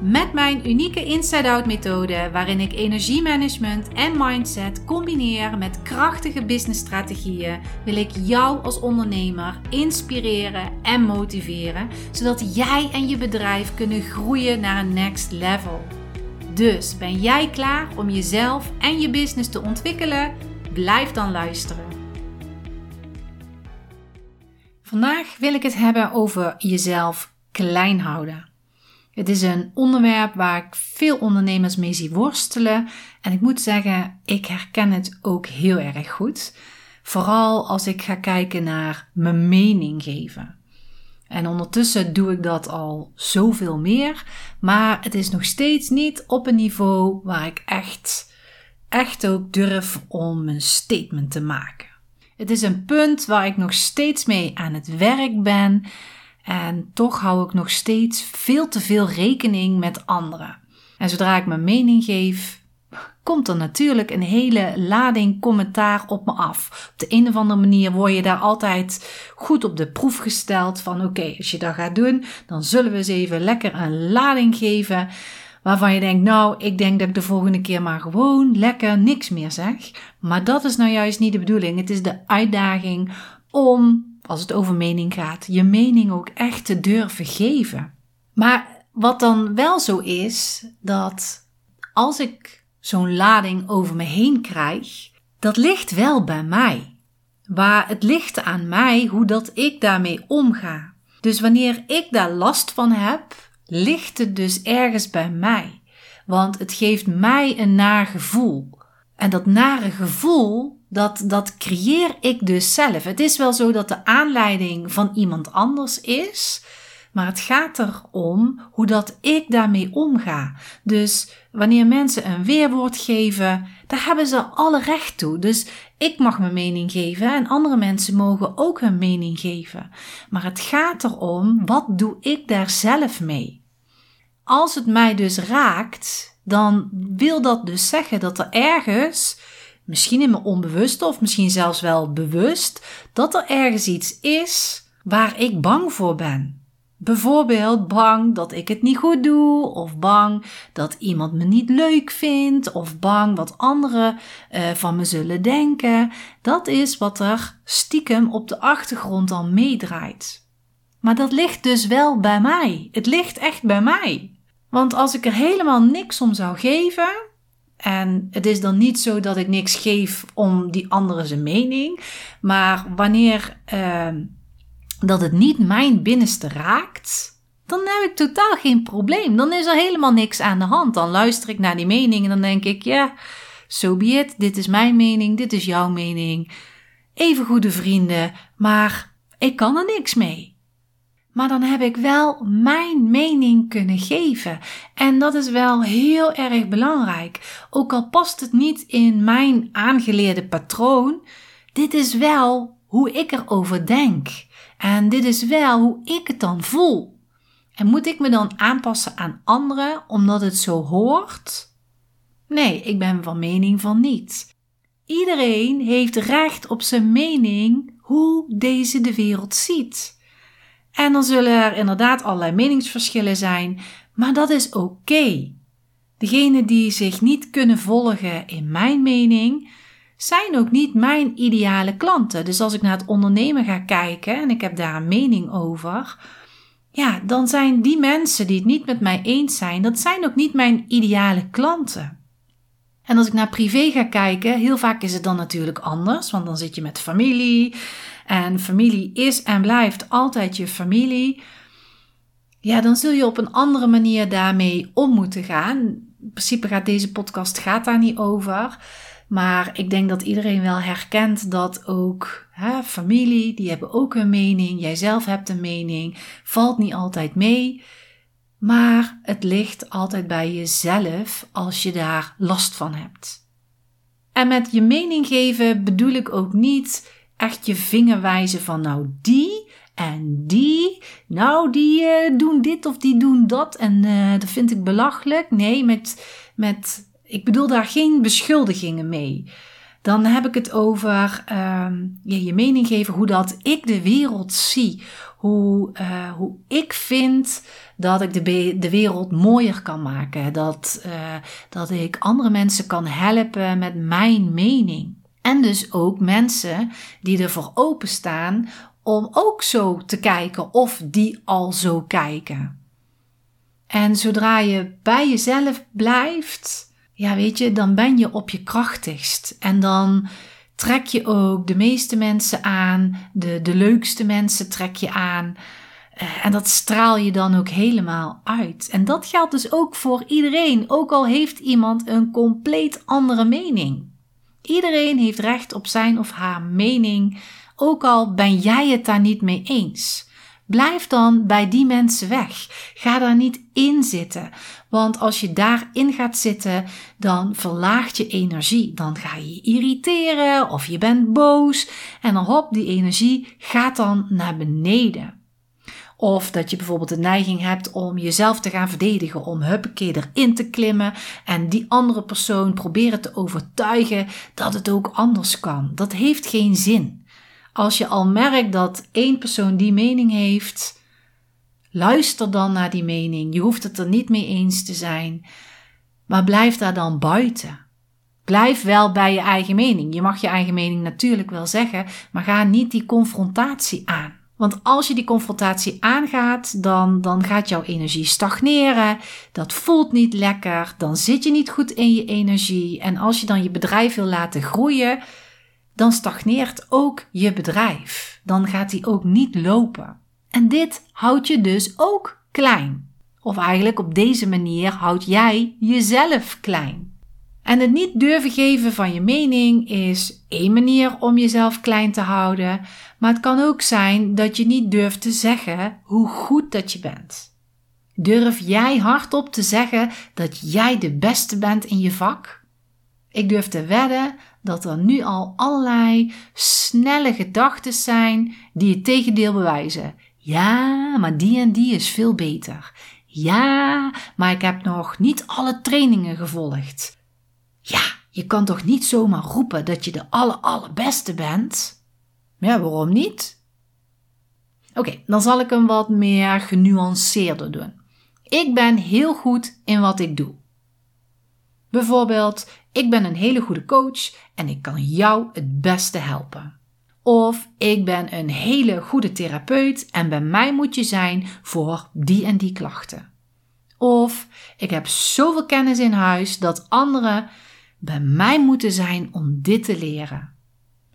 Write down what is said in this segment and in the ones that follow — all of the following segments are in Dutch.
Met mijn unieke inside-out methode, waarin ik energiemanagement en mindset combineer met krachtige businessstrategieën, wil ik jou als ondernemer inspireren en motiveren, zodat jij en je bedrijf kunnen groeien naar een next level. Dus ben jij klaar om jezelf en je business te ontwikkelen? Blijf dan luisteren. Vandaag wil ik het hebben over jezelf klein houden. Het is een onderwerp waar ik veel ondernemers mee zie worstelen. En ik moet zeggen, ik herken het ook heel erg goed. Vooral als ik ga kijken naar mijn mening geven. En ondertussen doe ik dat al zoveel meer. Maar het is nog steeds niet op een niveau waar ik echt, echt ook durf om een statement te maken. Het is een punt waar ik nog steeds mee aan het werk ben. En toch hou ik nog steeds veel te veel rekening met anderen. En zodra ik mijn mening geef, komt er natuurlijk een hele lading commentaar op me af. Op de een of andere manier word je daar altijd goed op de proef gesteld van oké, als je dat gaat doen, dan zullen we eens even lekker een lading geven waarvan je denkt, nou, ik denk dat ik de volgende keer maar gewoon lekker niks meer zeg. Maar dat is nou juist niet de bedoeling. Het is de uitdaging om als het over mening gaat, je mening ook echt te durven geven. Maar wat dan wel zo is, dat als ik zo'n lading over me heen krijg, dat ligt wel bij mij. Waar het ligt aan mij hoe dat ik daarmee omga. Dus wanneer ik daar last van heb, ligt het dus ergens bij mij. Want het geeft mij een naar gevoel. En dat nare gevoel, dat, dat creëer ik dus zelf. Het is wel zo dat de aanleiding van iemand anders is, maar het gaat erom hoe dat ik daarmee omga. Dus wanneer mensen een weerwoord geven, daar hebben ze alle recht toe. Dus ik mag mijn mening geven en andere mensen mogen ook hun mening geven. Maar het gaat erom, wat doe ik daar zelf mee? Als het mij dus raakt, dan wil dat dus zeggen dat er ergens misschien in mijn onbewuste of misschien zelfs wel bewust, dat er ergens iets is waar ik bang voor ben. Bijvoorbeeld bang dat ik het niet goed doe, of bang dat iemand me niet leuk vindt, of bang wat anderen uh, van me zullen denken. Dat is wat er stiekem op de achtergrond al meedraait. Maar dat ligt dus wel bij mij. Het ligt echt bij mij. Want als ik er helemaal niks om zou geven, en het is dan niet zo dat ik niks geef om die andere zijn mening. Maar wanneer uh, dat het niet mijn binnenste raakt, dan heb ik totaal geen probleem. Dan is er helemaal niks aan de hand. Dan luister ik naar die mening en dan denk ik, ja, zo so be it. Dit is mijn mening, dit is jouw mening. Even goede vrienden, maar ik kan er niks mee. Maar dan heb ik wel mijn mening kunnen geven. En dat is wel heel erg belangrijk. Ook al past het niet in mijn aangeleerde patroon, dit is wel hoe ik erover denk. En dit is wel hoe ik het dan voel. En moet ik me dan aanpassen aan anderen omdat het zo hoort? Nee, ik ben van mening van niet. Iedereen heeft recht op zijn mening hoe deze de wereld ziet. En dan zullen er inderdaad allerlei meningsverschillen zijn, maar dat is oké. Degenen die zich niet kunnen volgen in mijn mening, zijn ook niet mijn ideale klanten. Dus als ik naar het ondernemen ga kijken en ik heb daar een mening over, ja, dan zijn die mensen die het niet met mij eens zijn, dat zijn ook niet mijn ideale klanten. En als ik naar privé ga kijken, heel vaak is het dan natuurlijk anders, want dan zit je met familie en familie is en blijft altijd je familie, ja, dan zul je op een andere manier daarmee om moeten gaan. In principe gaat deze podcast gaat daar niet over. Maar ik denk dat iedereen wel herkent dat ook hè, familie, die hebben ook een mening. Jijzelf hebt een mening. Valt niet altijd mee. Maar het ligt altijd bij jezelf als je daar last van hebt. En met je mening geven bedoel ik ook niet echt je vinger wijzen van nou die En die, nou, die uh, doen dit of die doen dat. En uh, dat vind ik belachelijk. Nee, met, met, ik bedoel daar geen beschuldigingen mee. Dan heb ik het over uh, je, je mening geven hoe dat ik de wereld zie. Hoe, uh, hoe ik vind dat ik de, de wereld mooier kan maken. Dat, dat ik andere mensen kan helpen met mijn mening. En dus ook mensen die ervoor openstaan om ook zo te kijken of die al zo kijken. En zodra je bij jezelf blijft, ja weet je, dan ben je op je krachtigst. En dan trek je ook de meeste mensen aan, de, de leukste mensen trek je aan. Eh, en dat straal je dan ook helemaal uit. En dat geldt dus ook voor iedereen, ook al heeft iemand een compleet andere mening. Iedereen heeft recht op zijn of haar mening, ook al ben jij het daar niet mee eens. Blijf dan bij die mensen weg. Ga daar niet in zitten. Want als je daarin gaat zitten, dan verlaagt je energie. Dan ga je irriteren of je bent boos. En dan hop, die energie gaat dan naar beneden. Of dat je bijvoorbeeld de neiging hebt om jezelf te gaan verdedigen, om huppakee erin te klimmen en die andere persoon proberen te overtuigen dat het ook anders kan. Dat heeft geen zin. Als je al merkt dat één persoon die mening heeft, luister dan naar die mening. Je hoeft het er niet mee eens te zijn, maar blijf daar dan buiten. Blijf wel bij je eigen mening. Je mag je eigen mening natuurlijk wel zeggen, maar ga niet die confrontatie aan. Want als je die confrontatie aangaat, dan, dan gaat jouw energie stagneren. Dat voelt niet lekker. Dan zit je niet goed in je energie. En als je dan je bedrijf wil laten groeien, dan stagneert ook je bedrijf. Dan gaat die ook niet lopen. En dit houdt je dus ook klein. Of eigenlijk op deze manier houd jij jezelf klein. En het niet durven geven van je mening is één manier om jezelf klein te houden, maar het kan ook zijn dat je niet durft te zeggen hoe goed dat je bent. Durf jij hardop te zeggen dat jij de beste bent in je vak? Ik durf te wedden dat er nu al allerlei snelle gedachten zijn die het tegendeel bewijzen. Ja, maar die en die is veel beter. Ja, maar ik heb nog niet alle trainingen gevolgd. Ja, je kan toch niet zomaar roepen dat je de aller allerbeste bent? Ja, waarom niet? Oké, dan zal ik hem wat meer genuanceerder doen. Ik ben heel goed in wat ik doe. Bijvoorbeeld, ik ben een hele goede coach en ik kan jou het beste helpen. Of ik ben een hele goede therapeut en bij mij moet je zijn voor die en die klachten. Of ik heb zoveel kennis in huis dat anderen bij mij moeten zijn om dit te leren.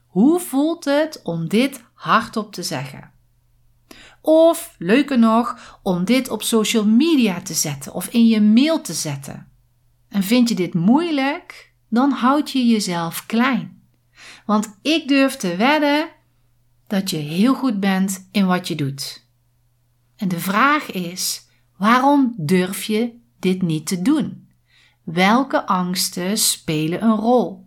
Hoe voelt het om dit hardop te zeggen? Of, leuker nog, om dit op social media te zetten of in je mail te zetten. En vind je dit moeilijk, dan houd je jezelf klein. Want ik durf te wedden dat je heel goed bent in wat je doet. En de vraag is: waarom durf je dit niet te doen? Welke angsten spelen een rol?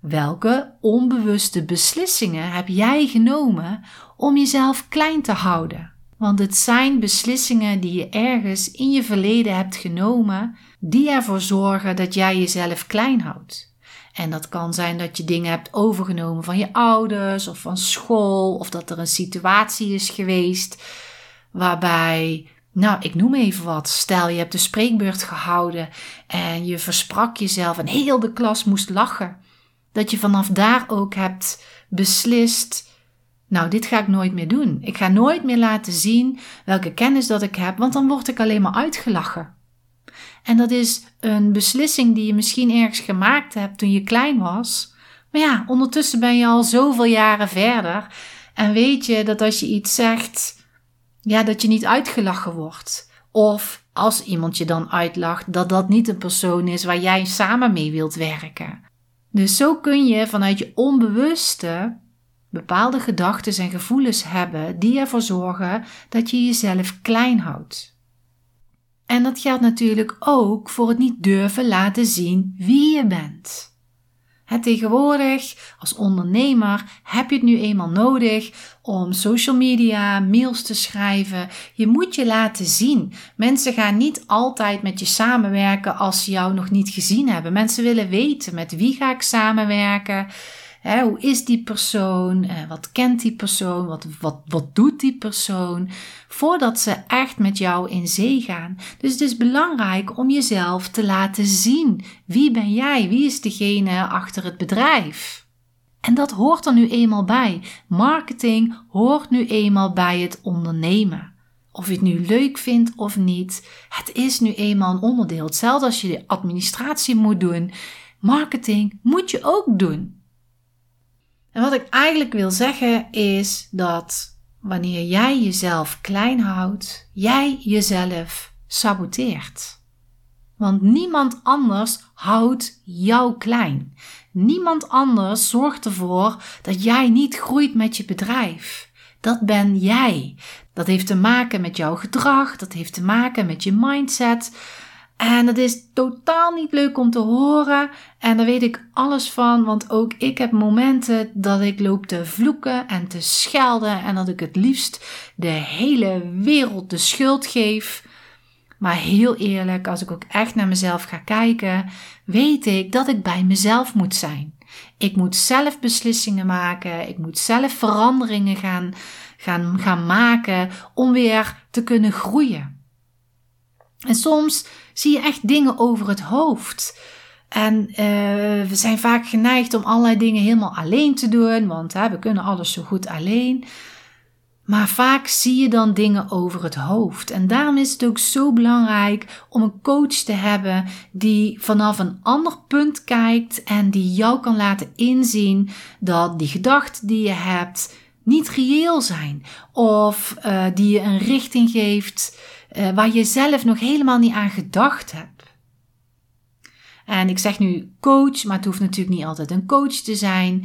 Welke onbewuste beslissingen heb jij genomen om jezelf klein te houden? Want het zijn beslissingen die je ergens in je verleden hebt genomen, die ervoor zorgen dat jij jezelf klein houdt. En dat kan zijn dat je dingen hebt overgenomen van je ouders of van school, of dat er een situatie is geweest waarbij nou, ik noem even wat. Stel, je hebt de spreekbeurt gehouden en je versprak jezelf en heel de klas moest lachen. Dat je vanaf daar ook hebt beslist. Nou, dit ga ik nooit meer doen. Ik ga nooit meer laten zien welke kennis dat ik heb, want dan word ik alleen maar uitgelachen. En dat is een beslissing die je misschien ergens gemaakt hebt toen je klein was. Maar ja, ondertussen ben je al zoveel jaren verder. En weet je dat als je iets zegt, ja, dat je niet uitgelachen wordt. Of als iemand je dan uitlacht, dat dat niet een persoon is waar jij samen mee wilt werken. Dus zo kun je vanuit je onbewuste bepaalde gedachten en gevoelens hebben die ervoor zorgen dat je jezelf klein houdt. En dat geldt natuurlijk ook voor het niet durven laten zien wie je bent. Tegenwoordig, als ondernemer, heb je het nu eenmaal nodig om social media, mails te schrijven. Je moet je laten zien. Mensen gaan niet altijd met je samenwerken als ze jou nog niet gezien hebben. Mensen willen weten met wie ga ik samenwerken hoe is die persoon? Uh, wat kent die persoon? Wat, wat, wat doet die persoon? Voordat ze echt met jou in zee gaan. Dus het is belangrijk om jezelf te laten zien. Wie ben jij? Wie is degene achter het bedrijf? En dat hoort er nu eenmaal bij. Marketing hoort nu eenmaal bij het ondernemen. Of je het nu leuk vindt of niet, het is nu eenmaal een onderdeel. Hetzelfde als je de administratie moet doen. Marketing moet je ook doen. En wat ik eigenlijk wil zeggen is dat wanneer jij jezelf klein houdt, jij jezelf saboteert. Want niemand anders houdt jou klein. Niemand anders zorgt ervoor dat jij niet groeit met je bedrijf. Dat ben jij. Dat heeft te maken met jouw gedrag, dat heeft te maken met je mindset. En dat is totaal niet leuk om te horen. En daar weet ik alles van, want ook ik heb momenten dat ik loop te vloeken en te schelden. En dat ik het liefst de hele wereld de schuld geef. Maar heel eerlijk, als ik ook echt naar mezelf ga kijken, weet ik dat ik bij mezelf moet zijn. Ik moet zelf beslissingen maken. Ik moet zelf veranderingen gaan, gaan, gaan maken om weer te kunnen groeien. En soms zie je echt dingen over het hoofd. En uh, we zijn vaak geneigd om allerlei dingen helemaal alleen te doen, want hè, we kunnen alles zo goed alleen. Maar vaak zie je dan dingen over het hoofd. En daarom is het ook zo belangrijk om een coach te hebben die vanaf een ander punt kijkt en die jou kan laten inzien dat die gedachten die je hebt niet reëel zijn. Of uh, die je een richting geeft waar je zelf nog helemaal niet aan gedacht hebt. En ik zeg nu coach, maar het hoeft natuurlijk niet altijd een coach te zijn.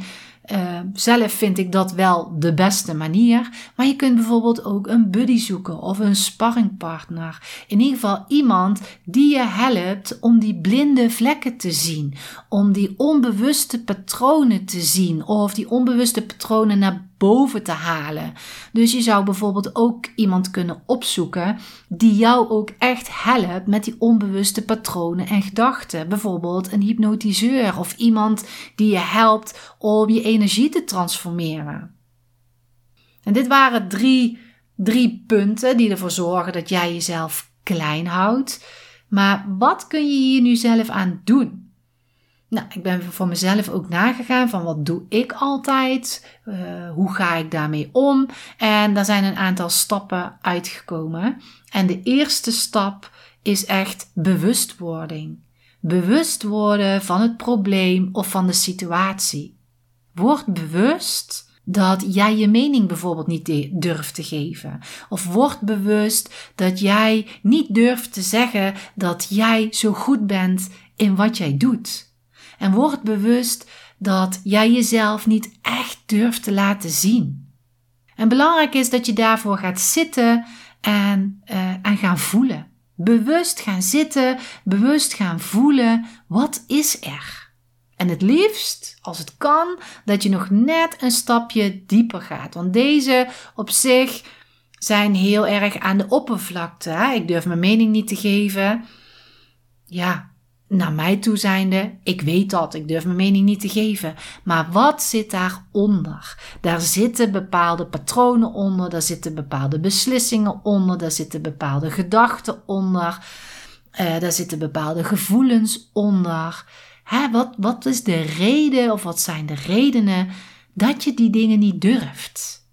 Uh, zelf vind ik dat wel de beste manier. Maar je kunt bijvoorbeeld ook een buddy zoeken of een sparringpartner. In ieder geval iemand die je helpt om die blinde vlekken te zien. Om die onbewuste patronen te zien. Of die onbewuste patronen naar boven te halen. Dus je zou bijvoorbeeld ook iemand kunnen opzoeken die jou ook echt helpt met die onbewuste patronen en gedachten. Bijvoorbeeld een hypnotiseur of iemand die je helpt om je energie te transformeren. En dit waren drie, drie punten die ervoor zorgen dat jij jezelf klein houdt. Maar wat kun je hier nu zelf aan doen? Nou, ik ben voor mezelf ook nagegaan van wat doe ik altijd? Uh, hoe ga ik daarmee om? En daar zijn een aantal stappen uitgekomen. En de eerste stap is echt bewustwording. Bewust worden van het probleem of van de situatie. Word bewust dat jij je mening bijvoorbeeld niet durft te geven. Of word bewust dat jij niet durft te zeggen dat jij zo goed bent in wat jij doet. En word bewust dat jij jezelf niet echt durft te laten zien. En belangrijk is dat je daarvoor gaat zitten en, uh, en gaan voelen. Bewust gaan zitten, bewust gaan voelen. Wat is er? En het liefst, als het kan, dat je nog net een stapje dieper gaat. Want deze op zich zijn heel erg aan de oppervlakte. Hè? Ik durf mijn mening niet te geven. Ja, naar mij toe zijnde, ik weet dat, ik durf mijn mening niet te geven. Maar wat zit daaronder? Daar zitten bepaalde patronen onder, daar zitten bepaalde beslissingen onder, daar zitten bepaalde gedachten onder, uh, daar zitten bepaalde gevoelens onder. Hè, wat, wat is de reden of wat zijn de redenen dat je die dingen niet durft?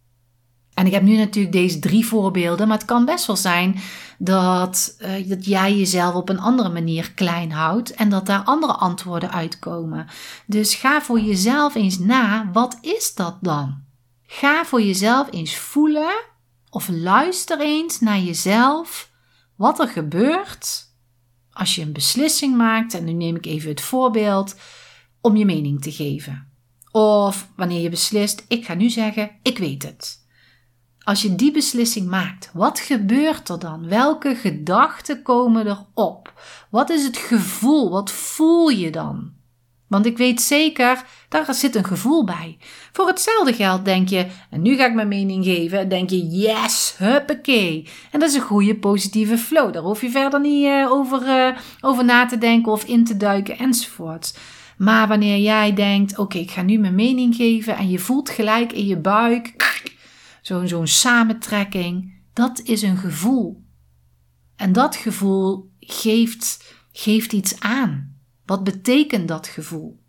En ik heb nu natuurlijk deze drie voorbeelden, maar het kan best wel zijn dat, uh, dat jij jezelf op een andere manier klein houdt en dat daar andere antwoorden uitkomen. Dus ga voor jezelf eens na, wat is dat dan? Ga voor jezelf eens voelen of luister eens naar jezelf wat er gebeurt als je een beslissing maakt, en nu neem ik even het voorbeeld, om je mening te geven. Of wanneer je beslist, ik ga nu zeggen, ik weet het. Als je die beslissing maakt, wat gebeurt er dan? Welke gedachten komen er op? Wat is het gevoel? Wat voel je dan? Want ik weet zeker, daar zit een gevoel bij. Voor hetzelfde geld denk je, en nu ga ik mijn mening geven, denk je, yes, huppakee. En dat is een goede positieve flow. Daar hoef je verder niet uh, over, uh, over na te denken of in te duiken enzovoort. Maar wanneer jij denkt, oké, ik ga nu mijn mening geven en je voelt gelijk in je buik zo'n zo'n samentrekking, dat is een gevoel. En dat gevoel geeft, geeft iets aan. Wat betekent dat gevoel?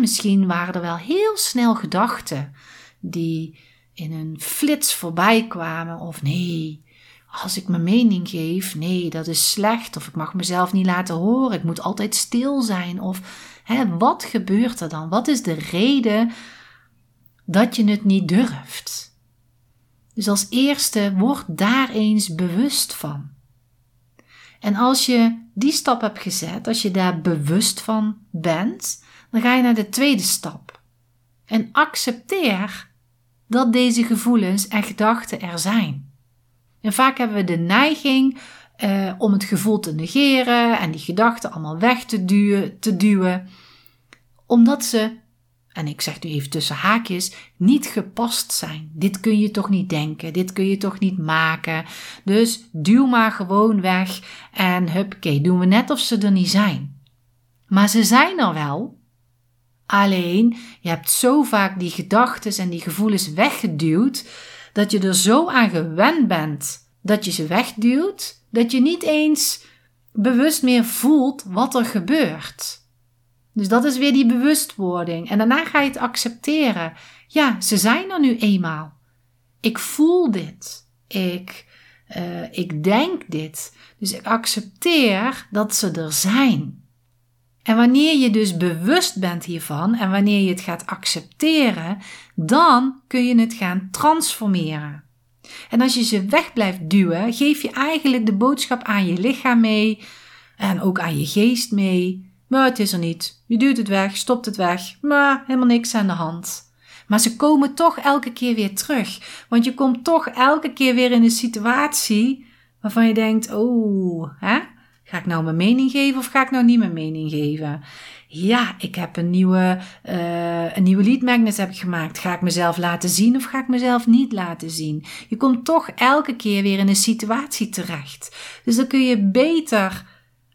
misschien waren er wel heel snel gedachten die in een flits voorbij kwamen. Of nee, als ik mijn mening geef, nee, dat is slecht. Of ik mag mezelf niet laten horen. Ik moet altijd stil zijn. Of wat gebeurt er dan? Wat is de reden dat je het niet durft? Dus als eerste, word daar eens bewust van. En als je die stap hebt gezet, als je daar bewust van bent, dan ga je naar de tweede stap. En accepteer dat deze gevoelens en gedachten er zijn. En vaak hebben we de neiging eh, om het gevoel te negeren en die gedachten allemaal weg te duwen, te duwen, omdat ze en ik zeg nu even tussen haakjes, niet gepast zijn. Dit kun je toch niet denken, dit kun je toch niet maken. Dus duw maar gewoon weg en huppakee, doen we net of ze er niet zijn. Maar ze zijn er wel. Alleen, je hebt zo vaak die gedachten en die gevoelens weggeduwd, dat je er zo aan gewend bent dat je ze wegduwt, dat je niet eens bewust meer voelt wat er gebeurt. Dus dat is weer die bewustwording. En daarna ga je het accepteren. Ja, ze zijn er nu eenmaal. Ik voel dit. Ik, uh, ik denk dit. Dus ik accepteer dat ze er zijn. En wanneer je dus bewust bent hiervan en wanneer je het gaat accepteren, dan kun je het gaan transformeren. En als je ze weg blijft duwen, geef je eigenlijk de boodschap aan je lichaam mee en ook aan je geest mee maar het is er niet. Je duwt het weg, stopt het weg, maar helemaal niks aan de hand. Maar ze komen toch elke keer weer terug. Want je komt toch elke keer weer in een situatie waarvan je denkt: oh, hè? ga ik nou mijn mening geven of ga ik nou niet mijn mening geven? Ja, ik heb een nieuwe, uh, een nieuwe lead magnet heb ik gemaakt. Ga ik mezelf laten zien of ga ik mezelf niet laten zien? Je komt toch elke keer weer in een situatie terecht. Dus dan kun je beter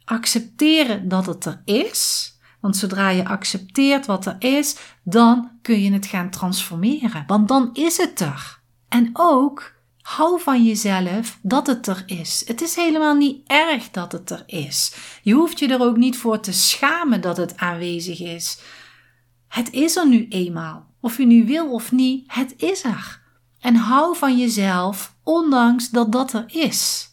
accepteren dat het er is. Want zodra je accepteert wat er is, dan kun je het gaan transformeren. Want dan is het er. En ook hou van jezelf dat het er is. Het is helemaal niet erg dat het er is. Je hoeft je er ook niet voor te schamen dat het aanwezig is. Het is er nu eenmaal. Of je nu wil of niet, het is er. En hou van jezelf, ondanks dat dat er is.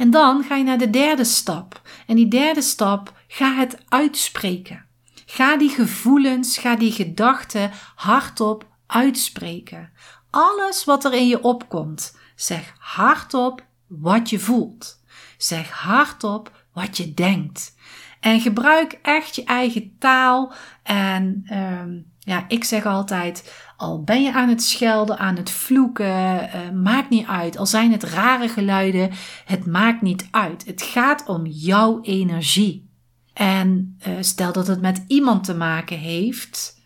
En dan ga je naar de derde stap. En die derde stap, ga het uitspreken. Ga die gevoelens, ga die gedachten hardop uitspreken. Alles wat er in je opkomt, zeg hardop wat je voelt. Zeg hardop wat je denkt. En gebruik echt je eigen taal. En um, ja, ik zeg altijd: al ben je aan het schelden, aan het vloeken, uh, maakt niet uit. Al zijn het rare geluiden, het maakt niet uit. Het gaat om jouw energie. En uh, stel dat het met iemand te maken heeft.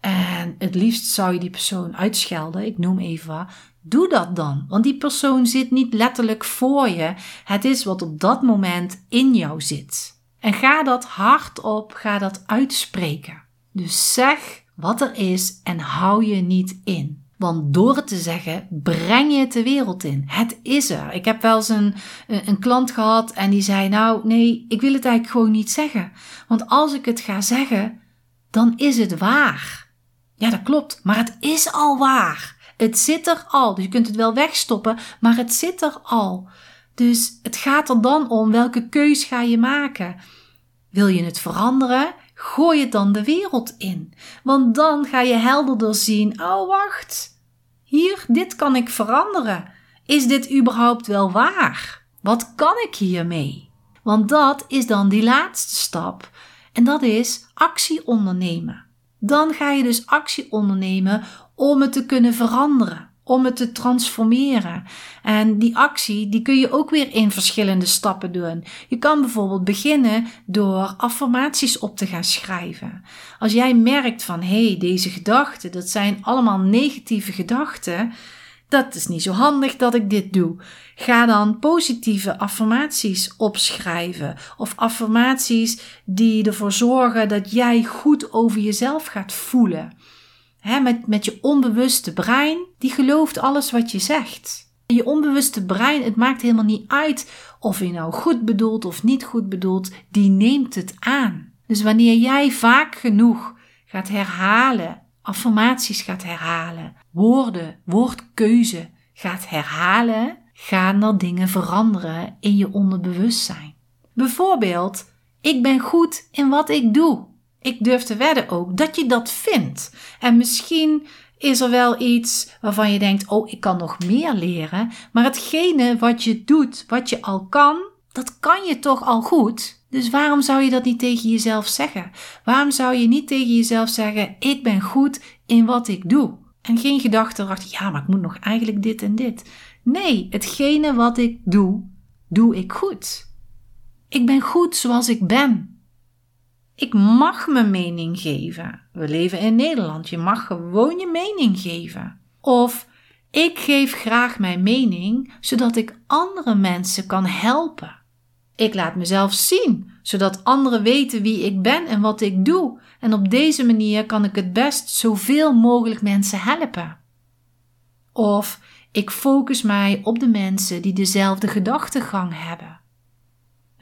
En het liefst zou je die persoon uitschelden, ik noem even Doe dat dan, want die persoon zit niet letterlijk voor je. Het is wat op dat moment in jou zit. En ga dat hardop, ga dat uitspreken. Dus zeg wat er is en hou je niet in. Want door het te zeggen, breng je het de wereld in. Het is er. Ik heb wel eens een, een klant gehad en die zei: Nou, nee, ik wil het eigenlijk gewoon niet zeggen. Want als ik het ga zeggen, dan is het waar. Ja, dat klopt, maar het is al waar. Het zit er al. Dus je kunt het wel wegstoppen, maar het zit er al. Dus het gaat er dan om welke keus ga je maken. Wil je het veranderen? Gooi het dan de wereld in. Want dan ga je helderder zien: oh wacht, hier, dit kan ik veranderen. Is dit überhaupt wel waar? Wat kan ik hiermee? Want dat is dan die laatste stap. En dat is actie ondernemen. Dan ga je dus actie ondernemen om het te kunnen veranderen. Om het te transformeren. En die actie, die kun je ook weer in verschillende stappen doen. Je kan bijvoorbeeld beginnen door affirmaties op te gaan schrijven. Als jij merkt van, hé, hey, deze gedachten, dat zijn allemaal negatieve gedachten, dat is niet zo handig dat ik dit doe. Ga dan positieve affirmaties opschrijven. Of affirmaties die ervoor zorgen dat jij goed over jezelf gaat voelen. Met, met je onbewuste brein, die gelooft alles wat je zegt. Je onbewuste brein, het maakt helemaal niet uit of je nou goed bedoelt of niet goed bedoelt, die neemt het aan. Dus wanneer jij vaak genoeg gaat herhalen, affirmaties gaat herhalen, woorden, woordkeuze gaat herhalen, gaan er dingen veranderen in je onderbewustzijn. Bijvoorbeeld, ik ben goed in wat ik doe. Ik durf te wedden ook dat je dat vindt. En misschien is er wel iets waarvan je denkt: oh, ik kan nog meer leren. Maar hetgene wat je doet, wat je al kan, dat kan je toch al goed. Dus waarom zou je dat niet tegen jezelf zeggen? Waarom zou je niet tegen jezelf zeggen: ik ben goed in wat ik doe? En geen gedachte erachter, ja, maar ik moet nog eigenlijk dit en dit. Nee, hetgene wat ik doe, doe ik goed. Ik ben goed zoals ik ben. Ik mag mijn mening geven. We leven in Nederland. Je mag gewoon je mening geven. Of ik geef graag mijn mening zodat ik andere mensen kan helpen. Ik laat mezelf zien, zodat anderen weten wie ik ben en wat ik doe. En op deze manier kan ik het best zoveel mogelijk mensen helpen. Of ik focus mij op de mensen die dezelfde gedachtegang hebben.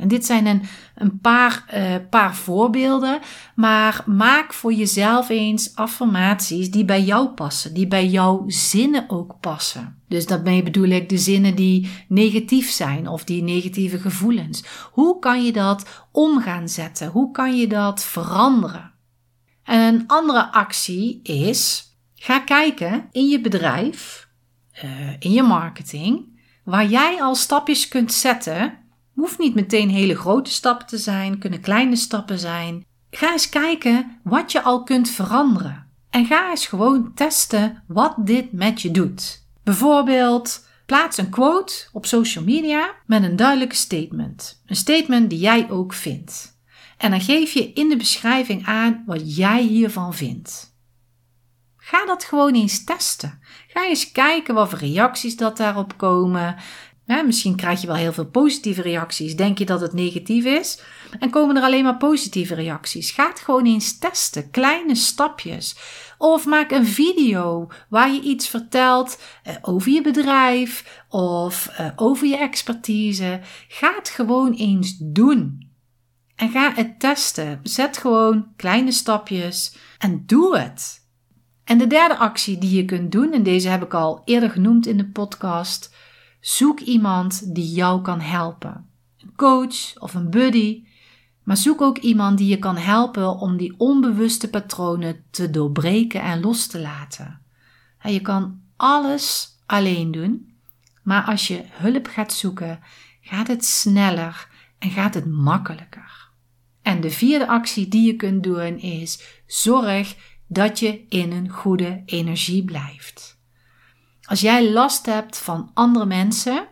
En dit zijn een, een paar, uh, paar voorbeelden, maar maak voor jezelf eens affirmaties die bij jou passen, die bij jouw zinnen ook passen. Dus daarmee bedoel ik de zinnen die negatief zijn of die negatieve gevoelens. Hoe kan je dat om gaan zetten? Hoe kan je dat veranderen? En een andere actie is: ga kijken in je bedrijf, uh, in je marketing, waar jij al stapjes kunt zetten Hoeft niet meteen hele grote stappen te zijn, kunnen kleine stappen zijn. Ga eens kijken wat je al kunt veranderen. En ga eens gewoon testen wat dit met je doet. Bijvoorbeeld, plaats een quote op social media met een duidelijke statement. Een statement die jij ook vindt. En dan geef je in de beschrijving aan wat jij hiervan vindt. Ga dat gewoon eens testen. Ga eens kijken wat voor reacties dat daarop komen misschien krijg je wel heel veel positieve reacties. Denk je dat het negatief is? En komen er alleen maar positieve reacties? Ga gewoon eens testen. Kleine stapjes. Of maak een video waar je iets vertelt eh, over je bedrijf of eh, over je expertise. Ga het gewoon eens doen. En ga het testen. Zet gewoon kleine stapjes en doe het. En de derde actie die je kunt doen, en deze heb ik al eerder genoemd in de podcast, Zoek iemand die jou kan helpen. Een coach of een buddy. Maar zoek ook iemand die je kan helpen om die onbewuste patronen te doorbreken en los te laten. je kan alles alleen doen, maar als je hulp gaat zoeken, gaat het sneller en gaat het makkelijker. En de vierde actie die je kunt doen is: zorg dat je in een goede energie blijft. Als jij last hebt van andere mensen,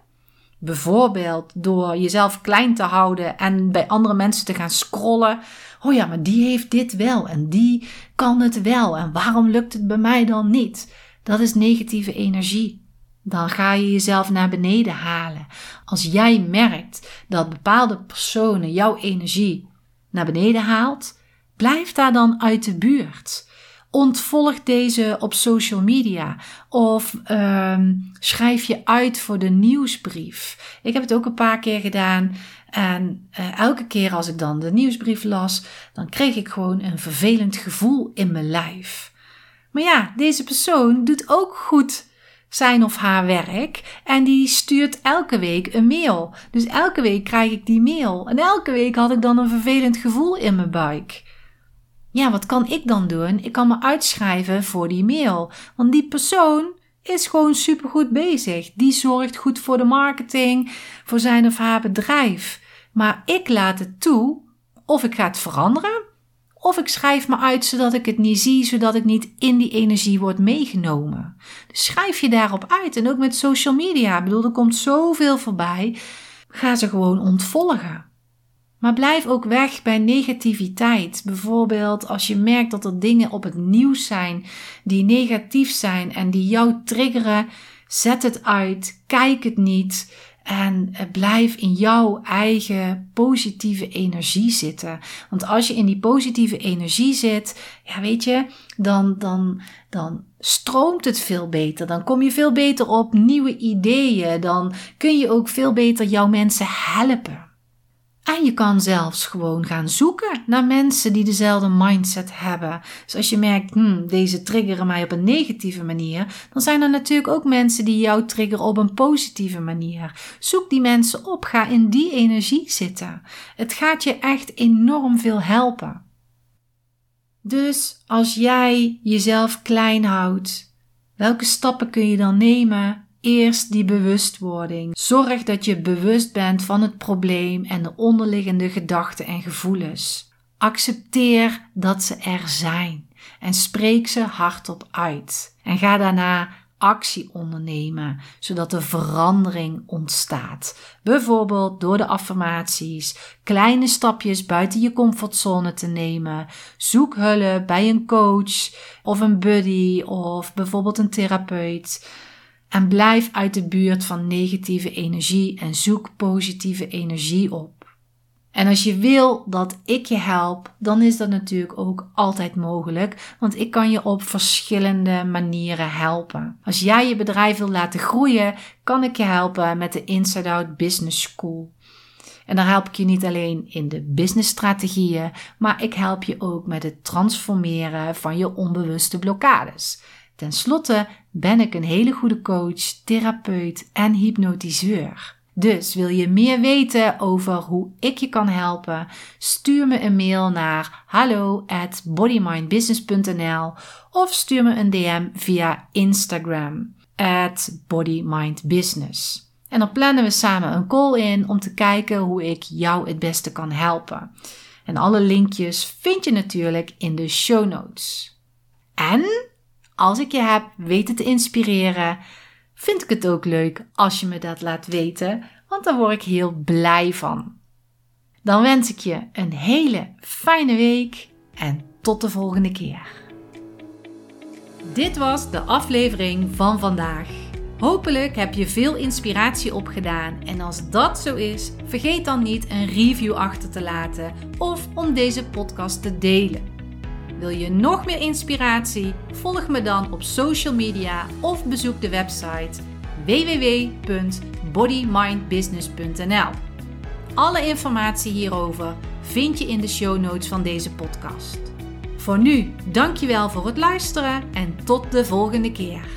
bijvoorbeeld door jezelf klein te houden en bij andere mensen te gaan scrollen. Oh ja, maar die heeft dit wel en die kan het wel en waarom lukt het bij mij dan niet? Dat is negatieve energie. Dan ga je jezelf naar beneden halen. Als jij merkt dat bepaalde personen jouw energie naar beneden haalt, blijf daar dan uit de buurt. Ontvolg deze op social media of um, schrijf je uit voor de nieuwsbrief. Ik heb het ook een paar keer gedaan en uh, elke keer als ik dan de nieuwsbrief las, dan kreeg ik gewoon een vervelend gevoel in mijn lijf. Maar ja, deze persoon doet ook goed zijn of haar werk en die stuurt elke week een mail. Dus elke week krijg ik die mail en elke week had ik dan een vervelend gevoel in mijn buik. Ja, wat kan ik dan doen? Ik kan me uitschrijven voor die mail. Want die persoon is gewoon supergoed bezig. Die zorgt goed voor de marketing, voor zijn of haar bedrijf. Maar ik laat het toe of ik ga het veranderen Of ik schrijf me uit zodat ik het niet zie, zodat ik niet in die energie word meegenomen. Dus schrijf je daarop uit. En ook met social media. Ik bedoel, er komt zoveel voorbij. Ga ze gewoon ontvolgen. Maar blijf ook weg bij negativiteit. Bijvoorbeeld als je merkt dat er dingen op het nieuws zijn die negatief zijn en die jou triggeren, zet het uit, kijk het niet. En eh, blijf in jouw eigen positieve energie zitten. Want als je in die positieve energie zit, ja, weet je, dan, dan, dan stroomt het veel beter. Dan kom je veel beter op nieuwe ideeën. Dan kun je ook veel beter jouw mensen helpen. En je kan zelfs gewoon gaan zoeken naar mensen die dezelfde mindset hebben. Dus als je merkt, hmm, deze triggeren mij op een negatieve manier, dan zijn er natuurlijk ook mensen die jou triggeren op een positieve manier. Zoek die mensen op, ga in die energie zitten. Het gaat je echt enorm veel helpen. Dus als jij jezelf klein houdt, welke stappen kun je dan nemen Eerst die bewustwording. Zorg dat je bewust bent van het probleem en de onderliggende gedachten en gevoelens. Accepteer dat ze er zijn en spreek ze hardop uit. En ga daarna actie ondernemen, zodat er verandering ontstaat. Bijvoorbeeld door de affirmaties, kleine stapjes buiten je comfortzone te nemen. Zoek hulp bij een coach of een buddy of bijvoorbeeld een therapeut. En blijf uit de buurt van negatieve energie en zoek positieve energie op. En als je wil dat ik je help, dan is dat natuurlijk ook altijd mogelijk, want ik kan je op verschillende manieren helpen. Als jij je bedrijf wil laten groeien, kan ik je helpen met de Inside Out Business School. En daar help ik je niet alleen in de businessstrategieën, maar ik help je ook met het transformeren van je onbewuste blokkades. Ten slotte ben ik een hele goede coach, therapeut en hypnotiseur. Dus wil je meer weten over hoe ik je kan helpen? Stuur me een mail naar hallo at bodymindbusiness.nl of stuur me een DM via Instagram at bodymindbusiness. En dan plannen we samen een call in om te kijken hoe ik jou het beste kan helpen. En alle linkjes vind je natuurlijk in de show notes. En als ik je heb weten te inspireren, vind ik het ook leuk als je me dat laat weten, want daar word ik heel blij van. Dan wens ik je een hele fijne week en tot de volgende keer. Dit was de aflevering van vandaag. Hopelijk heb je veel inspiratie opgedaan en als dat zo is, vergeet dan niet een review achter te laten of om deze podcast te delen. Wil je nog meer inspiratie? Volg me dan op social media of bezoek de website www.bodymindbusiness.nl. Alle informatie hierover vind je in de show notes van deze podcast. Voor nu, dankjewel voor het luisteren en tot de volgende keer.